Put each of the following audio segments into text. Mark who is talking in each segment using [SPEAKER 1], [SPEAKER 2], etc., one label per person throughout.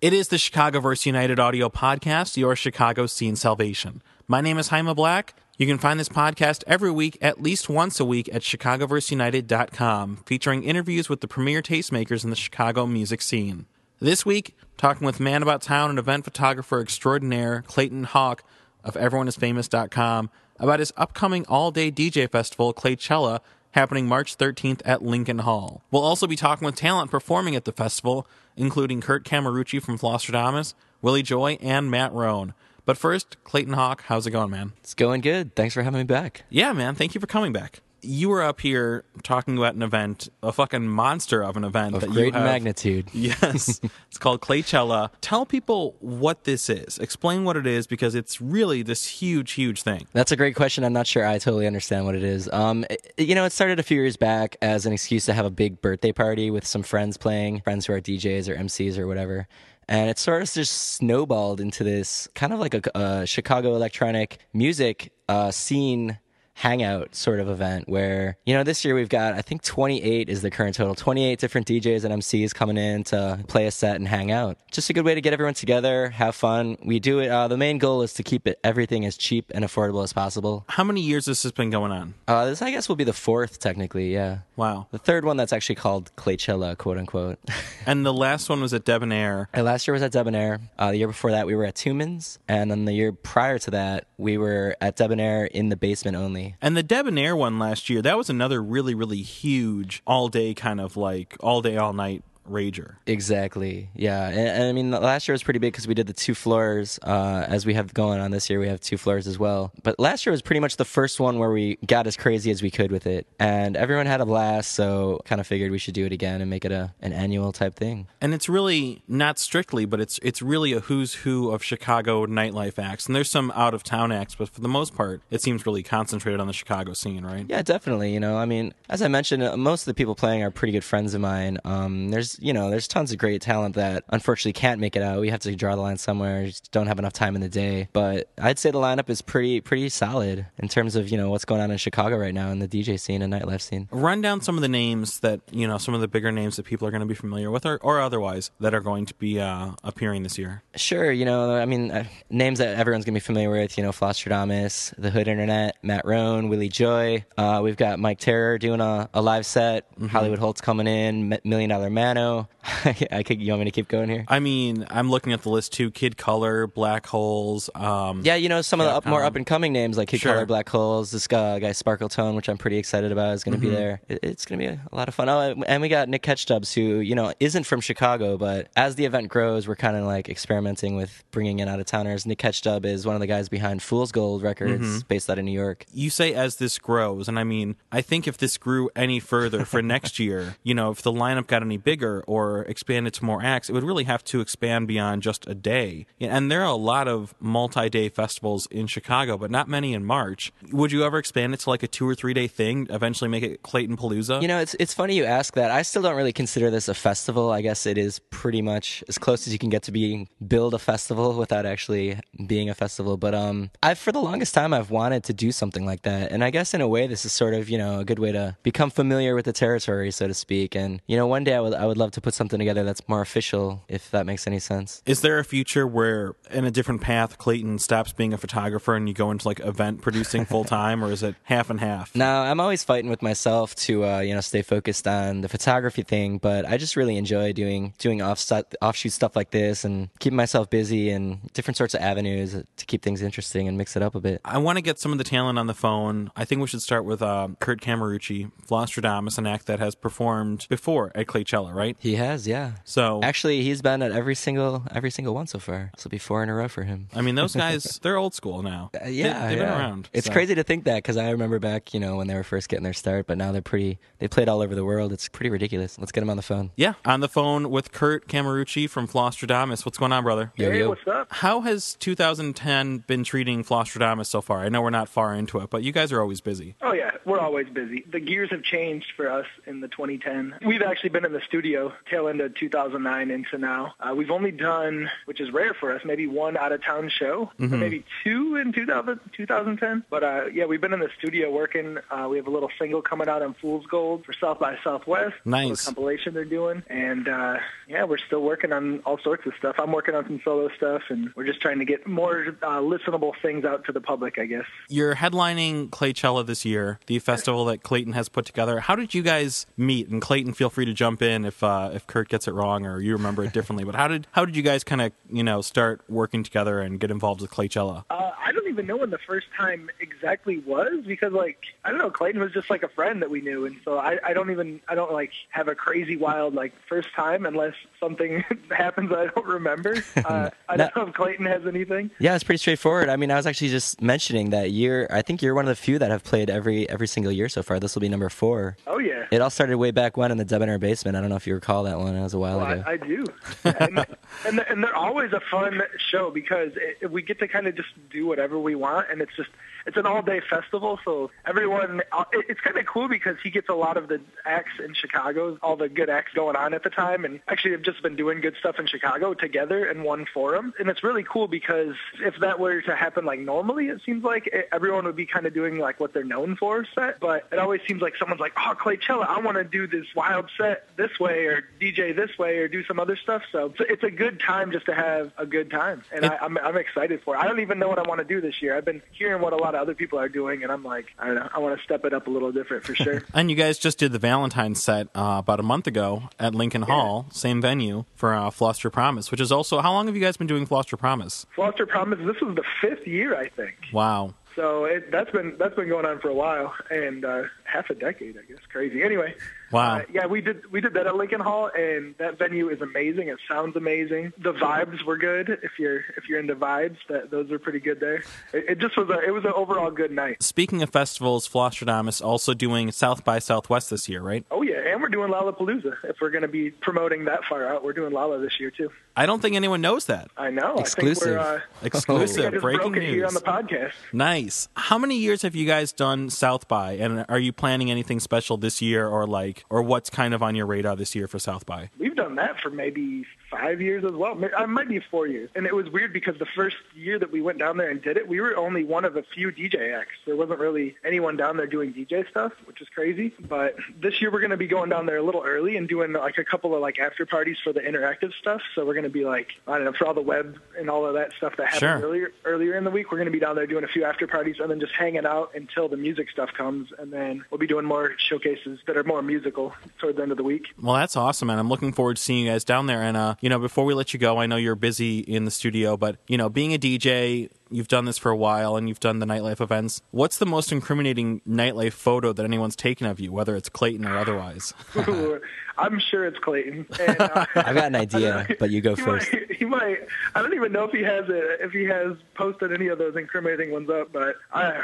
[SPEAKER 1] It is the Chicago Chicagoverse United audio podcast, your Chicago scene salvation. My name is Jaime Black. You can find this podcast every week, at least once a week, at chicagoverseunited.com, featuring interviews with the premier tastemakers in the Chicago music scene. This week, talking with Man About Town and event photographer extraordinaire Clayton Hauck of EveryoneIsFamous.com about his upcoming all-day DJ festival, Claychella, happening March 13th at Lincoln Hall. We'll also be talking with talent performing at the festival, including Curt Cameruci from Flosstradamus, Willy Joy, and Matt Roan. But first, Clayton Hauck, how's it going, man?
[SPEAKER 2] It's going good. Thanks for having me back.
[SPEAKER 1] Yeah, man. Thank you for coming back. You were up here talking about an event, a fucking monster of an event
[SPEAKER 2] Of
[SPEAKER 1] that
[SPEAKER 2] great
[SPEAKER 1] you have.
[SPEAKER 2] magnitude.
[SPEAKER 1] Yes. it's called Claychella. Tell people what this is. Explain what it is because it's really this huge, huge thing.
[SPEAKER 2] That's a great question. I'm not sure I totally understand what it is. Um, it- you know, it started a few years back as an excuse to have a big birthday party with some friends playing, friends who are DJs or MCs or whatever. And it sort of just snowballed into this kind of like a, a Chicago electronic music uh, scene hangout sort of event where you know this year we've got i think 28 is the current total 28 different djs and mcs coming in to play a set and hang out just a good way to get everyone together have fun we do it uh, the main goal is to keep it everything as cheap and affordable as possible
[SPEAKER 1] How many years has this been going on?
[SPEAKER 2] uh, this i guess will be the fourth technically yeah
[SPEAKER 1] Wow.
[SPEAKER 2] the third one that's actually called claychella quote unquote
[SPEAKER 1] And the last one was at Debonair.
[SPEAKER 2] Uh, last year was at Debonair. Uh, the year before that, we were at Tumans. And then the year prior to that, we were at Debonair in the basement only.
[SPEAKER 1] And the Debonair one last year, that was another really, really huge all day kind of like all day, all night rager.
[SPEAKER 2] Exactly. Yeah. And, and I mean, last year was pretty big because we did the two floors. Uh, as we have going on this year, we have two floors as well. But last year was pretty much the first one where we got as crazy as we could with it. And everyone had a blast. So kind of figured we should do it again and make it a, an annual type thing.
[SPEAKER 1] And it's really not strictly, but it's it's really a who's who of Chicago nightlife acts. And there's some out of town acts, but for the most part, it seems really concentrated on the Chicago scene, right?
[SPEAKER 2] Yeah, definitely. You know, I mean, as I mentioned, uh, most of the people playing are pretty good friends of mine. Um, there's, you know, there's tons of great talent that unfortunately can't make it out. We have to draw the line somewhere. Just don't have enough time in the day. But I'd say the lineup is pretty, pretty solid in terms of you know what's going on in Chicago right now in the DJ scene and nightlife scene.
[SPEAKER 1] Run down some of the names that you know, some of the bigger names that people are going to be familiar with, or, or otherwise that are going to be uh, appearing this year.
[SPEAKER 2] Sure, you know, I mean, uh, names that everyone's gonna be familiar with. You know, Flosstradamus, The Hood Internet, Matt Roan, Willy Joy. Uh, we've got Mike Terror doing a, a live set. Hollywood Holt's coming in. Million Dollar Mano know I could. You want me to keep going here?
[SPEAKER 1] I mean, I'm looking at the list too: Kid Color, Black Holes. Um,
[SPEAKER 2] Yeah, you know some of the up, more
[SPEAKER 1] um,
[SPEAKER 2] up and coming names like Kid
[SPEAKER 1] sure.
[SPEAKER 2] Color, Black Holes. This guy, guy Sparkle Tone, which I'm pretty excited about, is going to be there. It, it's going to be a, lot of fun. Oh, and we got Nick Catchdubs, who you know isn't from Chicago, but as the event grows, we're kind of like experimenting with bringing in out of towners. Nick Catchdub is one of the guys behind Fool's Gold Records, based out of New York.
[SPEAKER 1] you say as this grows, and I mean, I think if this grew any further for next year, you know, if the lineup got any bigger or expanded to more acts, it would really have to expand beyond just a day. And there are a lot of multi-day festivals in Chicago, but not many in March. Would you ever expand it to like a two or three day thing? Eventually, make it Clayton Palooza?
[SPEAKER 2] You know, it's it's funny you ask that. I still don't really consider this a festival. I guess it is pretty much as close as you can get to being build a festival without actually being a festival. But um, I for the longest time I've wanted to do something like that, and I guess in a way this is sort of you know a good way to become familiar with the territory, so to speak. And you know, one day I would I would love to put something together that's more official, if that makes any sense.
[SPEAKER 1] Is there a future where, in a different path, Clayton stops being a photographer and you go into like event producing full time, or is it half and half?
[SPEAKER 2] Now, I'm always fighting with myself to uh, you know stay focused on the photography thing, but I just really enjoy doing doing offset offshoot stuff like this and keeping myself busy in different sorts of avenues to keep things interesting and mix it up a bit.
[SPEAKER 1] I want to get some of the talent on the phone. I think we should start with uh, Curt Cameruci, Flosstradamus, an act that has performed before at Claychella, right?
[SPEAKER 2] He has, yeah.
[SPEAKER 1] So,
[SPEAKER 2] Actually, he's been at every single every single one so far. This will be four in a row for him.
[SPEAKER 1] I mean, those guys, they're old school now.
[SPEAKER 2] Uh, yeah,
[SPEAKER 1] they, have been around.
[SPEAKER 2] It's
[SPEAKER 1] so.
[SPEAKER 2] crazy to think that because I remember back, you know, when they were first getting their start, but now they're pretty. They played all over the world. It's pretty ridiculous. Let's get him on the phone.
[SPEAKER 1] Yeah, on the phone with Curt Cameruci from Flosstradamus. What's going on, brother?
[SPEAKER 2] Yo,
[SPEAKER 3] hey,
[SPEAKER 2] yo.
[SPEAKER 3] what's up?
[SPEAKER 1] How has 2010 been treating Flosstradamus so far? I know we're not far into it, but you guys are always busy.
[SPEAKER 3] Oh yeah, we're always busy. The gears have changed for us in the 2010. We've actually been in the studio tail end of 2009 into now. Uh, we've only done, which is rare for us, maybe one out of town show, mm-hmm. maybe two in 2000, 2010. But uh, yeah, we've been in the studio working. Uh, we have a little single coming out on Fool's Gold for South by Southwest.
[SPEAKER 1] Nice
[SPEAKER 3] compilation they're doing, and uh, yeah, we're still working on all sorts of stuff. I'm working on some solo stuff, and we're just trying to get more uh, listenable things out to the public, I guess.
[SPEAKER 1] You're headlining Claychella this year, the festival that Clayton has put together. How did you guys meet? And Clayton, feel free to jump in if uh, if Curt gets it wrong or you remember it differently. but how did how did you guys kind of you know start working together and get involved with Claychella?
[SPEAKER 3] Uh, I don't even know when the first time exactly was because like I don't know, Clayton was just like a friend that we knew, and so I, I don't even I don't like have a crazy wild like first time unless something happens I don't remember. Uh, I don't know if Clayton has anything.
[SPEAKER 2] Yeah, it's pretty straightforward. I mean, I was actually just mentioning that you're I think you're one of the few that have played every every single year so far. This will be number four.
[SPEAKER 3] Oh yeah.
[SPEAKER 2] It all started way back when in the Debonair basement. I don't know if you recall that one. It was a while
[SPEAKER 3] well,
[SPEAKER 2] ago.
[SPEAKER 3] I, I do. and, and, and they're always a fun show because it, we get to kind of just do whatever we want, and it's just it's an all day festival, so everyone uh, it's kind of cool because he gets a lot of the acts in Chicago, all the good acts going on at the time, and actually have just been doing good stuff in Chicago together in one forum, and it's really cool because if that were to happen like normally, it seems like it, everyone would be kind of doing like what they're known for set, but it always seems like someone's like, oh Claychella, I want to do this wild set this way or DJ this way or do some other stuff, so it's a good time just to have a good time, and I, I'm I'm excited for it. I don't even know what I want to do this year. I've been hearing what a lot of other people are doing, and I'm like, I don't know, I want to step it up a little different for sure.
[SPEAKER 1] and you guys just did the Valentine's set uh, about a month ago at Lincoln yeah. Hall, same venue for uh, Floster Promise, which is also how long have you guys been doing Floster Promise?
[SPEAKER 3] Floster Promise, this was the fifth year, I think.
[SPEAKER 1] Wow.
[SPEAKER 3] So it, that's been that's been going on for a while, and uh, half a decade, I guess. Crazy. Anyway,
[SPEAKER 1] Wow. Uh,
[SPEAKER 3] yeah, we did we did that at Lincoln Hall, and that venue is amazing. It sounds amazing. The vibes were good. If you're if you're into vibes, that those are pretty good there. It, it just was a it was an overall good night.
[SPEAKER 1] Speaking of festivals, Flosstradamus also doing South by Southwest this year, right?
[SPEAKER 3] Oh yeah, and we're doing Lollapalooza. If we're going to be promoting that far out, we're doing Lala this year too.
[SPEAKER 1] I don't think anyone knows that.
[SPEAKER 3] I know.
[SPEAKER 2] Exclusive.
[SPEAKER 3] I uh,
[SPEAKER 1] Exclusive.
[SPEAKER 3] I
[SPEAKER 1] Breaking news
[SPEAKER 3] here on the podcast.
[SPEAKER 1] Nice. How many years have you guys done South by, and are you planning anything special this year, or like, or what's kind of of on your radar this year for South by?
[SPEAKER 3] We've done that for maybe five years as well. I might be four years. And it was weird because the first year that we went down there and did it, we were only one of a few DJ acts. There wasn't really anyone down there doing DJ stuff, which is crazy. But this year we're going to be going down there a little early and doing like a couple of like after parties for the interactive stuff. So we're going to be like, I don't know, for all the web and all of that stuff that happened
[SPEAKER 1] sure.
[SPEAKER 3] earlier earlier in the week, we're going to be down there doing a few after parties and then just hanging out until the music stuff comes. And then we'll be doing more showcases that are more musical toward the end of the week.
[SPEAKER 1] Well, that's awesome, man. I'm looking forward to seeing you guys down there. And, uh, you know, before we let you go, I know you're busy in the studio, but, you know, being a DJ, you've done this for a while and you've done the nightlife events. What's the most incriminating nightlife photo that anyone's taken of you, whether it's Clayton or otherwise?
[SPEAKER 3] I'm sure it's Clayton. And, uh,
[SPEAKER 2] I've got an idea, but you go
[SPEAKER 3] he
[SPEAKER 2] first.
[SPEAKER 3] Might, he might. I don't even know if he has it, if he has posted any of those incriminating ones up, but I.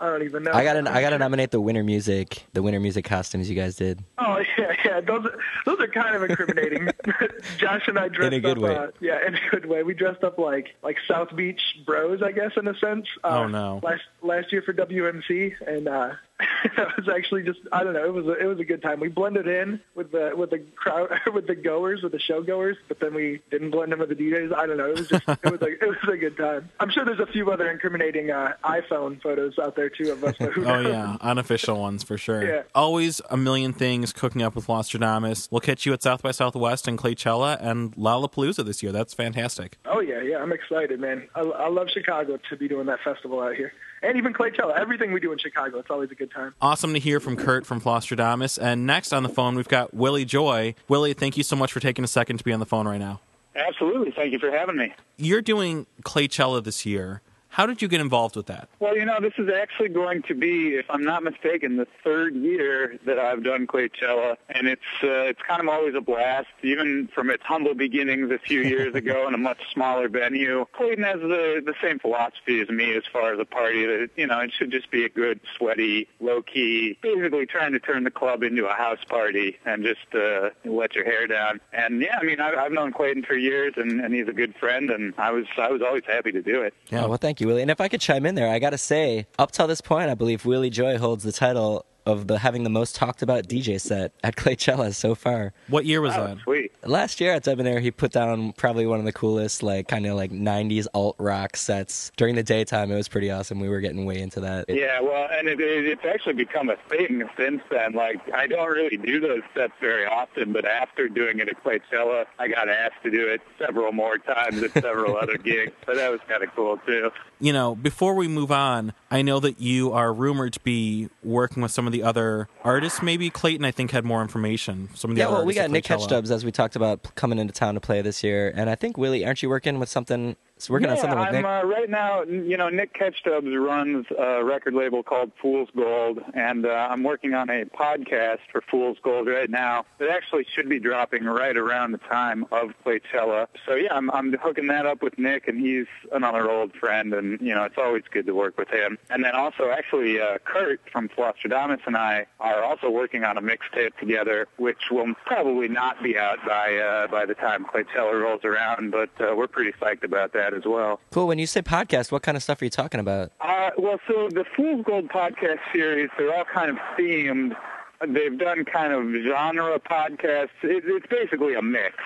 [SPEAKER 3] I don't even know.
[SPEAKER 2] I gotta, I gotta nominate the winter music, the winter music costumes you guys did.
[SPEAKER 3] Oh yeah, yeah. Those, those are kind of incriminating. Josh and I dressed
[SPEAKER 2] in a good
[SPEAKER 3] up,
[SPEAKER 2] way.
[SPEAKER 3] Uh, yeah, in a good way. We dressed up like like South Beach bros, I guess, in a sense. Uh,
[SPEAKER 1] oh no.
[SPEAKER 3] Last last year for WMC, and uh, that was actually just I don't know. It was a, it was a good time. We blended in with the with the crowd with the goers with the show goers, but then we didn't blend in with the DJs. I don't know. It was just it was a it was a good time. I'm sure there's a few other incriminating uh, iPhone photos out there too of us.
[SPEAKER 1] Oh
[SPEAKER 3] knows?
[SPEAKER 1] yeah, unofficial ones for sure.
[SPEAKER 3] Yeah.
[SPEAKER 1] Always a million things cooking up with Flosstradamus. We'll catch you at South by Southwest and Claychella and Lollapalooza this year. That's fantastic.
[SPEAKER 3] Oh yeah, yeah. I'm excited, man. I, I love Chicago to be doing that festival out here and even Claychella. Everything we do in Chicago, it's always a good time.
[SPEAKER 1] Awesome to hear from Kurt from Flosstradamus. And next on the phone, we've got Willy Joy. Willy, thank you so much for taking a second to be on the phone right now.
[SPEAKER 4] Absolutely. Thank you for having me.
[SPEAKER 1] You're doing clay Claychella this year. How did you get involved with that?
[SPEAKER 4] Well, you know, this is actually going to be, if I'm not mistaken, the third year that I've done Claychella, and it's uh, it's kind of always a blast, even from its humble beginnings a few years ago in a much smaller venue. Clayton has the the same philosophy as me as far as a party that you know it should just be a good, sweaty, low key, basically trying to turn the club into a house party and just uh, let your hair down. And yeah, I mean, I, I've known Clayton for years, and, and he's a good friend, and I was I was always happy to do it.
[SPEAKER 2] Yeah, well, thank You, Willy. And if I could chime in there, I got to say, up till this point, I believe Willy Joy holds the title of the having the most talked about DJ set at Claychella so far.
[SPEAKER 1] What year was
[SPEAKER 4] Oh,
[SPEAKER 1] that?
[SPEAKER 4] sweet.
[SPEAKER 2] Last year at Debonair, he put down probably one of the coolest, like kind of like '90s alt rock sets during the daytime. It was pretty awesome. We were getting way into that.
[SPEAKER 4] Yeah, well, and it, it, it's actually become a thing since then. Like, I don't really do those sets very often, but after doing it at Claychella, I got asked to do it several more times at several other gigs. So that was kind of cool too.
[SPEAKER 1] You know, before we move on, I know that you are rumored to be working with some of the other artists. Maybe Clayton, I think, had more information. Some of the
[SPEAKER 2] Yeah,
[SPEAKER 1] other
[SPEAKER 2] well, we
[SPEAKER 1] artists
[SPEAKER 2] got Nick. Catchdubs as we talked about coming into town to play this year, and I think Willy, aren't you working with something? Working
[SPEAKER 4] yeah,
[SPEAKER 2] on something with
[SPEAKER 4] I'm
[SPEAKER 2] Nick.
[SPEAKER 4] Uh, right now. You know, Nick Catchdubs runs a record label called Fool's Gold, and uh, I'm working on a podcast for Fool's Gold right now that actually should be dropping right around the time of Claychella. So yeah, I'm, I'm hooking that up with Nick, and he's another old friend, and you know, it's always good to work with him. And then also, actually, uh, Curt from Flosstradamus and I are also working on a mixtape together, which will probably not be out by uh, by the time Claychella rolls around, but uh, we're pretty psyched about that as well.
[SPEAKER 2] Cool. When you say podcast, what kind of stuff are you talking about?
[SPEAKER 4] Uh, well, so the Fool's Gold podcast series, they're all kind of themed. They've done kind of genre podcasts. It, it's basically a mix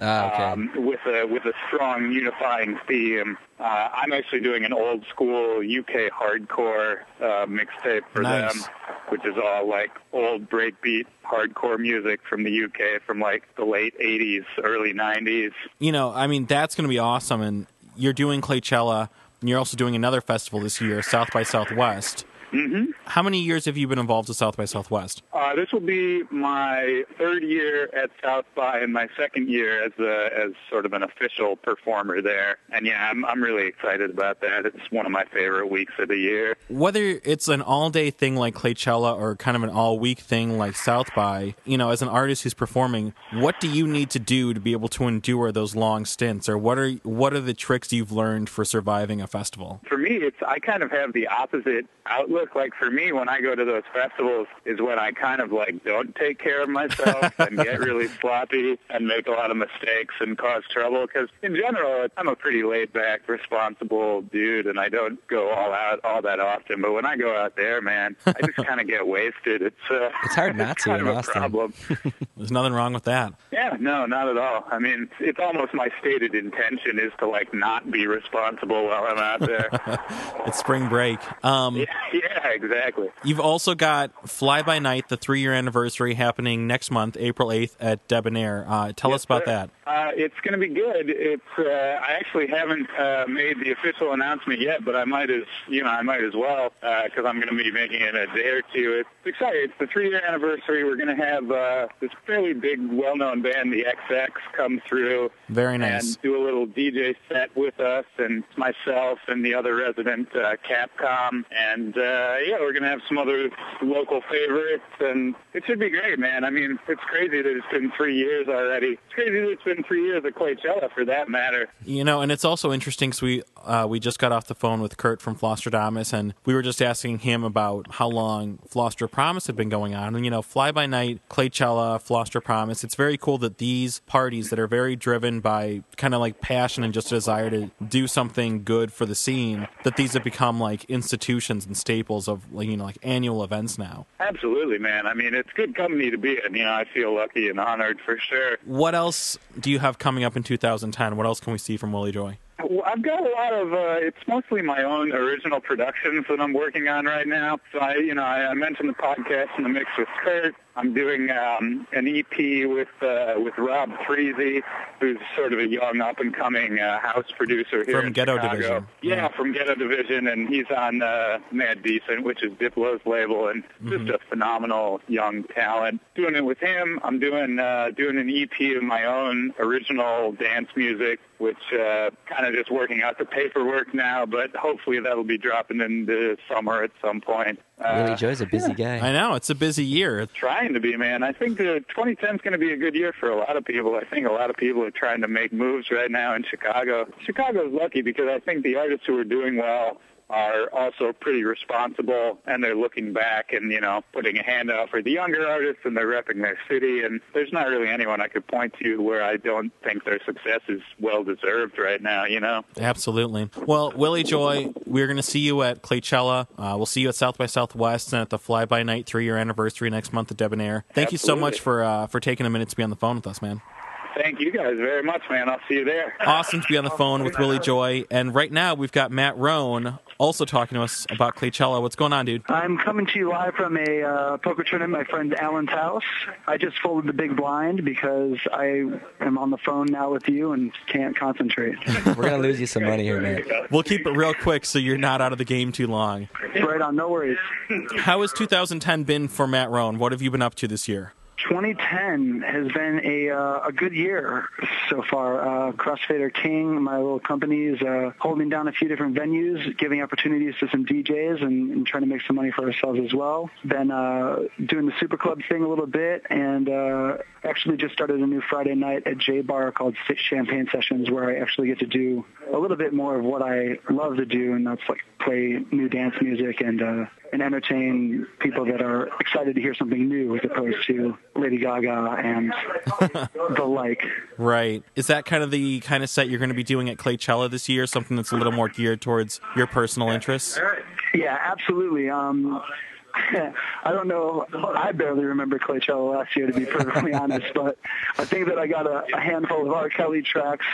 [SPEAKER 2] Ah, okay.
[SPEAKER 4] um, with a with a strong unifying theme. Uh, I'm actually doing an old school UK hardcore uh, mixtape for
[SPEAKER 1] Nice.
[SPEAKER 4] them, which is all like old breakbeat hardcore music from the UK from like the late 80s, early 90s.
[SPEAKER 1] You know, I mean, that's going to be awesome. And you're doing Claychella, and you're also doing another festival this year, South by Southwest.
[SPEAKER 4] Mm-hmm.
[SPEAKER 1] How many years have you been involved with South by Southwest?
[SPEAKER 4] Uh, this will be my third year at South by and my second year as a, as sort of an official performer there. And yeah, I'm I'm really excited about that. It's one of my favorite weeks of the year.
[SPEAKER 1] Whether it's an all day thing like Claychella or kind of an all week thing like South by, you know, as an artist who's performing, what do you need to do to be able to endure those long stints, or what are what are the tricks you've learned for surviving a festival?
[SPEAKER 4] For me, it's I kind of have the opposite outlook. Like for me, when I go to those festivals, is when I kind of like don't take care of myself and get really sloppy and make a lot of mistakes and cause trouble. Because in general, I'm a pretty laid back, responsible dude, and I don't go all out all that often. But when I go out there, man, I just kind of get wasted. It's uh,
[SPEAKER 2] It's hard not to
[SPEAKER 4] kind
[SPEAKER 2] in
[SPEAKER 4] of a
[SPEAKER 2] Austin.
[SPEAKER 4] problem.
[SPEAKER 1] There's nothing wrong with that.
[SPEAKER 4] Yeah, no, not at all. I mean, it's, it's almost my stated intention is to like not be responsible while I'm out there.
[SPEAKER 1] It's spring break. Um,
[SPEAKER 4] yeah, yeah, exactly.
[SPEAKER 1] You've also got Fly By Night, the three year anniversary happening next month, April 8th at Debonair. Uh, tell
[SPEAKER 4] Yes,
[SPEAKER 1] us about
[SPEAKER 4] sir.
[SPEAKER 1] that.
[SPEAKER 4] Uh, it's going to be good. It's uh, I actually haven't uh, made the official announcement yet, but I might as you know I might as well because I'm going to be making it in a day or two. It's exciting. It's the three year anniversary. We're going to have uh, this fairly big, well known band, the XX, come through
[SPEAKER 1] Very nice.
[SPEAKER 4] and do a little DJ set with us and myself and the other resident uh, Capcom. And uh, yeah, we're gonna have some other local favorites, and it should be great, man. I mean, it's crazy that it's been three years already. It's crazy that it's been three years at Coachella, for that matter.
[SPEAKER 1] You know, and it's also interesting because we uh, we just got off the phone with Curt from Flosstradamus, and we were just asking him about how long Flostra Promise had been going on. And you know, Fly by Night, Claychella, Flostra Promise. It's very cool that these parties that are very driven by kind of like passion and just a desire to do something good for the scene, that these have become like institutions and staples of like, you know like annual events now.
[SPEAKER 4] Absolutely, man. I mean, it's good company to be in. You know, I feel lucky and honored for sure.
[SPEAKER 1] What else do you have coming up in 2010? What else can we see from Willy Joy?
[SPEAKER 4] Well, I've got a lot of. Uh, it's mostly my own original productions that I'm working on right now. So I, you know, I, I mentioned the podcast in the mix with Curt. I'm doing um, an EP with uh, with Rob Threezy, who's sort of a young up and coming uh, house producer here
[SPEAKER 1] From
[SPEAKER 4] in
[SPEAKER 1] Ghetto
[SPEAKER 4] Chicago.
[SPEAKER 1] Division.
[SPEAKER 4] Yeah,
[SPEAKER 1] Yeah.
[SPEAKER 4] from Ghetto Division, and he's on uh, Mad Decent, which is Diplo's label, and just a phenomenal young talent. Doing it with him. I'm doing uh, doing an EP of my own original dance music, which uh, kind of just working out the paperwork now, but hopefully that'll be dropping in the summer at some point. Uh,
[SPEAKER 2] Willy Joy's a busy guy.
[SPEAKER 1] I know it's a busy year.
[SPEAKER 4] trying to be, man. I think uh, 2010 is going to be a good year for a lot of people. I think a lot of people are trying to make moves right now in Chicago. Chicago's lucky because I think the artists who are doing well are also pretty responsible and they're looking back and, you know, putting a hand out for the younger artists and they're repping their city. And there's not really anyone I could point to where I don't think their success is well deserved right now, you know?
[SPEAKER 1] Absolutely. Well, Willy Joy, we're going to see you at Claychella. Uh, we'll see you at South by Southwest and at the Fly By Night three year anniversary next month at Debonair. Thank you so much for uh, for taking a minute to be on the phone with us, man.
[SPEAKER 4] Thank you guys very much, man. I'll see you there.
[SPEAKER 1] Awesome to be on the phone with Willy Joy. And right now we've got Matt Roan also talking to us about Claychella. What's going on, dude?
[SPEAKER 5] I'm coming to you live from a uh, poker tournament at my friend Alan's house. I just folded the big blind because I am on the phone now with you and can't concentrate.
[SPEAKER 2] We're gonna lose you some money here, man.
[SPEAKER 1] We'll keep it real quick so you're not out of the game too long.
[SPEAKER 5] right on, no worries.
[SPEAKER 1] How has 2010 been for Matt Roan? What have you been up to this year?
[SPEAKER 5] 2010 has been a uh, a good year so far. Uh, Crossfader King, my little company, is uh, holding down a few different venues, giving opportunities to some DJs, and, and trying to make some money for ourselves as well. Been uh, doing the Super Club thing a little bit, and uh, actually just started a new Friday night at J Bar called Champagne Sessions, where I actually get to do a little bit more of what I love to do, and that's like play new dance music and uh, and entertain people that are excited to hear something new, as opposed to Lady Gaga and the like.
[SPEAKER 1] Right. Is that kind of the kind of set you're going to be doing at Claychella this year? Something that's a little more geared towards your personal interests?
[SPEAKER 5] Yeah, absolutely. Um, I don't know. I barely remember Claychella last year, to be perfectly honest. But I think that I got a, a handful of R. Kelly tracks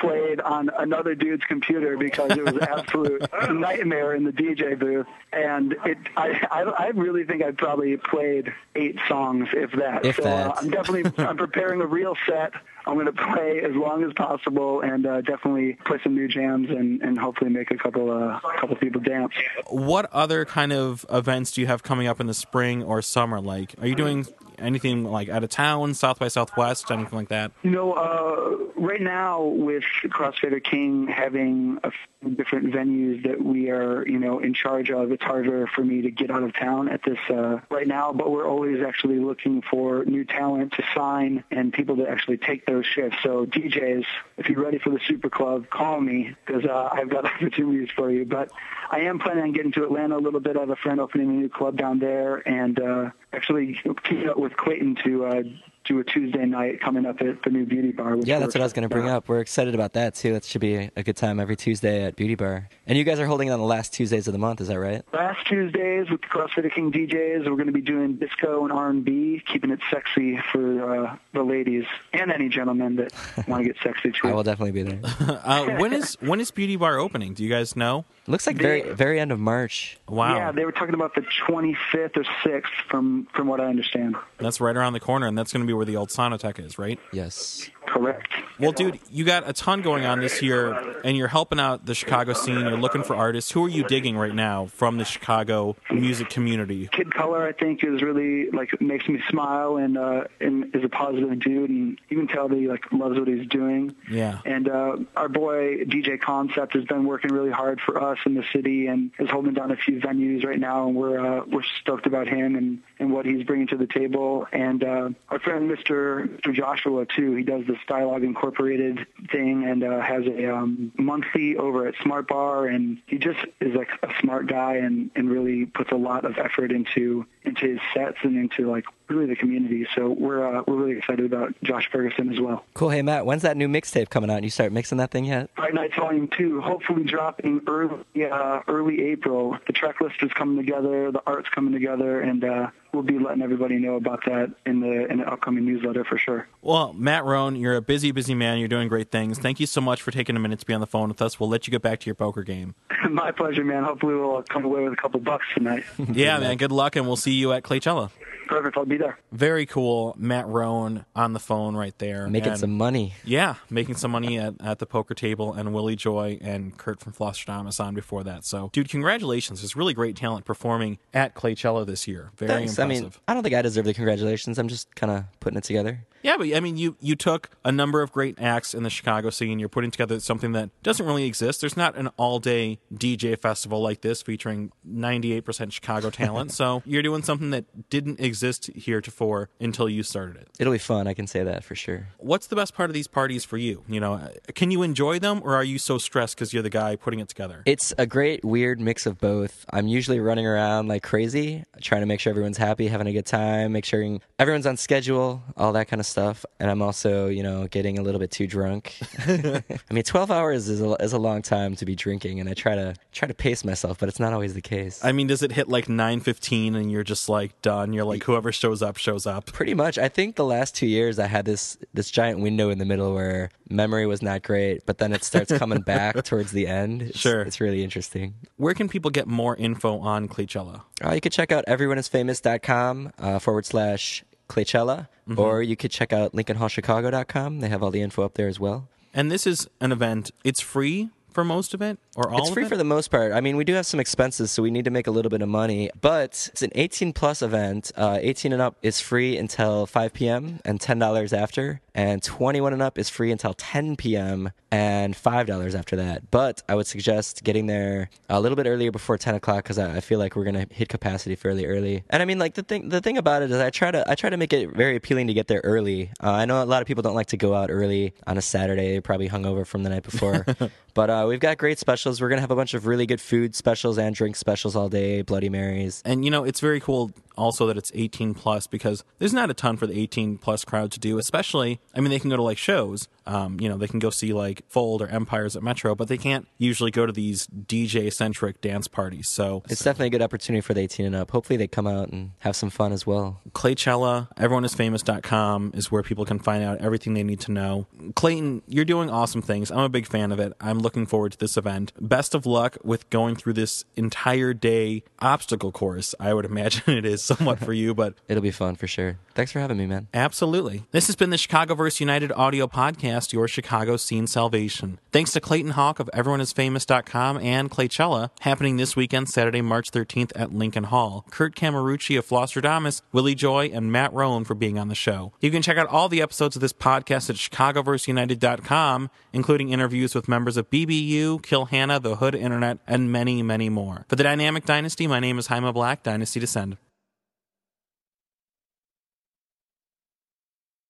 [SPEAKER 5] played on another dude's computer because it was an absolute nightmare in the DJ booth. And it, I, I, I really think I probably played eight songs, if that.
[SPEAKER 2] If
[SPEAKER 5] so
[SPEAKER 2] that.
[SPEAKER 5] Uh, I'm definitely I'm preparing a real set. I'm going to play as long as possible and uh, definitely play some new jams and, and hopefully make a couple uh, couple people dance.
[SPEAKER 1] What other kind of events do you have coming up in the spring or summer? Like, are you doing anything like out of town, South by Southwest, anything like that?
[SPEAKER 5] You know, uh, right now with Crossfader King having a different venues that we are, you know, in charge of, it's harder for me to get out of town at this uh, right now. But we're always actually looking for new talent to sign and people to actually take those shifts. So DJs, if you're ready for the Super Club, call me because uh, I've got opportunities for you. But I am planning on getting to Atlanta a little bit. I have a friend opening a new club down there, and uh, actually teaming up with Clayton to uh, do a Tuesday night coming up at the new Beauty Bar. which
[SPEAKER 2] Yeah, that's what I was going to bring up. We're excited about that too. That should be a good time every Tuesday at Beauty Bar. And you guys are holding it on the last Tuesdays of the month, is that right?
[SPEAKER 5] Last Tuesdays with the Crossfader King DJs, we're going to be doing disco and R&B, keeping it sexy for uh, the ladies and any gentlemen that want to get sexy too.
[SPEAKER 2] I will definitely be there.
[SPEAKER 1] Uh, when is when is Beauty Bar opening? Do you guys know?
[SPEAKER 2] Looks like very very end of March.
[SPEAKER 1] Wow,
[SPEAKER 5] Yeah, they were talking about the 25th or 6th, from from what I understand.
[SPEAKER 1] that's right around the corner, and that's going to be where the old Sonotheque is, right?
[SPEAKER 2] Yes.
[SPEAKER 5] Correct.
[SPEAKER 1] Well, dude, you got a ton going on this year, and you're helping out the Chicago scene. You're looking for artists. Who are you digging right now from the Chicago music community?
[SPEAKER 5] Kid Color, I think, is really like makes me smile and uh, and is a positive dude, and you can tell that he like loves what he's doing.
[SPEAKER 1] Yeah.
[SPEAKER 5] And uh, our boy DJ Concept has been working really hard for us in the city and is holding down a few venues right now, and we're uh, we're stoked about him and, and what he's bringing to the table. And uh, our friend Mr. Mr. Joshua too, he does this Dialogue Incorporated thing and uh, has a um, monthly over at Smart Bar, and he just is like a smart guy and, and really puts a lot of effort into into his sets and into like really the community. So we're uh, we're really excited about Josh Ferguson as well.
[SPEAKER 2] Cool. Hey Matt, when's that new mixtape coming out? And you start mixing that thing yet?
[SPEAKER 5] Friday Night Volume Two, hopefully dropping early uh, early April. The track list is coming together, the art's coming together, and uh, we'll be letting everybody know about that in the in the upcoming newsletter for sure.
[SPEAKER 1] Well, Matt Roan, you're a busy, busy man. You're doing great things. Thank you so much for taking a minute to be on the phone with us. We'll let you get back to your poker game.
[SPEAKER 5] My pleasure, man. Hopefully we'll come away with a couple bucks tonight.
[SPEAKER 1] Yeah, man. Good luck, and we'll see you at Claychella.
[SPEAKER 5] Perfect. I'll be there.
[SPEAKER 1] Very cool, Matt Roan on the phone right there,
[SPEAKER 2] Making
[SPEAKER 1] And-
[SPEAKER 2] some money.
[SPEAKER 1] Yeah, making some money at, at the poker table, and Willy Joy and Curt from Flosstradamus on before that. So, dude, congratulations! There's really great talent performing at Claychella this year. Very
[SPEAKER 2] Thanks. I
[SPEAKER 1] impressive.
[SPEAKER 2] mean, I don't think I deserve the congratulations. I'm just kind of putting it together.
[SPEAKER 1] Yeah, but I mean, you you took a number of great acts in the Chicago scene. You're putting together something that doesn't really exist. There's not an all day DJ festival like this featuring 98% Chicago talent. so you're doing something that didn't exist heretofore until you started it.
[SPEAKER 2] It'll be fun. I can say that for sure.
[SPEAKER 1] What's the best part of these parties for you? You know, can you enjoy them, or are you so stressed because you're the guy putting it together?
[SPEAKER 2] It's a great weird mix of both. I'm usually running around like crazy, trying to make sure everyone's happy, having a good time, make sure everyone's on schedule, all that kind of stuff. And I'm also, you know, getting a little bit too drunk. I mean, 12 hours is a, is a long time to be drinking, and I try to try to pace myself, but it's not always the case.
[SPEAKER 1] I mean, does it hit like 9:15 and you're just like done? You're like whoever shows up shows up.
[SPEAKER 2] Pretty much. I think the last two years I had this this giant window in the middle where memory was not great, but then it starts coming back towards the end. It's,
[SPEAKER 1] Sure.
[SPEAKER 2] it's really interesting.
[SPEAKER 1] Where can people get more info on Claychella?
[SPEAKER 2] Uh, you can check out everyoneisfamous.com uh, forward slash Claychella,
[SPEAKER 1] Mm-hmm.
[SPEAKER 2] or you could check out lincolnhallchicago.com. They have all the info up there as well.
[SPEAKER 1] And this is an event. It's free for most of it, or all
[SPEAKER 2] it's free
[SPEAKER 1] it?
[SPEAKER 2] for the most part. I mean, we do have some expenses, so we need to make a little bit of money. But it's an 18 plus event. Uh, 18 and up is free until 5 p.m. and $10 after. And 21 and up is free until 10 p.m. and $5 after that. But I would suggest getting there a little bit earlier before 10 o'clock because I, I feel like we're gonna hit capacity fairly early. And I mean, like the thing, the thing about it is, I try to, I try to make it very appealing to get there early. Uh, I know a lot of people don't like to go out early on a Saturday. Probably hungover from the night before. but uh, we've got great specials. We're gonna have a bunch of really good food specials and drink specials all day. Bloody Marys.
[SPEAKER 1] And you know, it's very cool also that it's 18 plus because there's not a ton for the 18 plus crowd to do. Especially, I mean, they can go to like shows. Um, you know, they can go see like Fold or Empires at Metro, but they can't usually go to these DJ centric dance parties. So
[SPEAKER 2] It's definitely a good opportunity for the 18 and up. Hopefully, they come out and have some fun as well.
[SPEAKER 1] Claychella, everyoneisfamous.com is where people can find out everything they need to know. Clayton, you're doing awesome things. I'm a big fan of it. I'm looking forward to this event. Best of luck with going through this entire day obstacle course. I would imagine it is somewhat for you, but
[SPEAKER 2] It'll be fun for sure. Thanks for having me, man.
[SPEAKER 1] Absolutely. This has been the Chicago Chicagoverse United audio podcast, your Chicago scene salvation. Thanks to Clayton Hauck of EveryoneIsFamous.com and Claychella, happening this weekend, Saturday, March 13th at Lincoln Hall. Curt Cameruci of Flosstradamus, Willy Joy, and Matt Roan for being on the show. You can check out all the episodes of this podcast at ChicagoverseUnited.com, including interviews with members of BBU, Kill Hannah, The Hood Internet, and many, many more. For the Dynamic Dynasty, my name is Jaime Black, Dynasty Descend.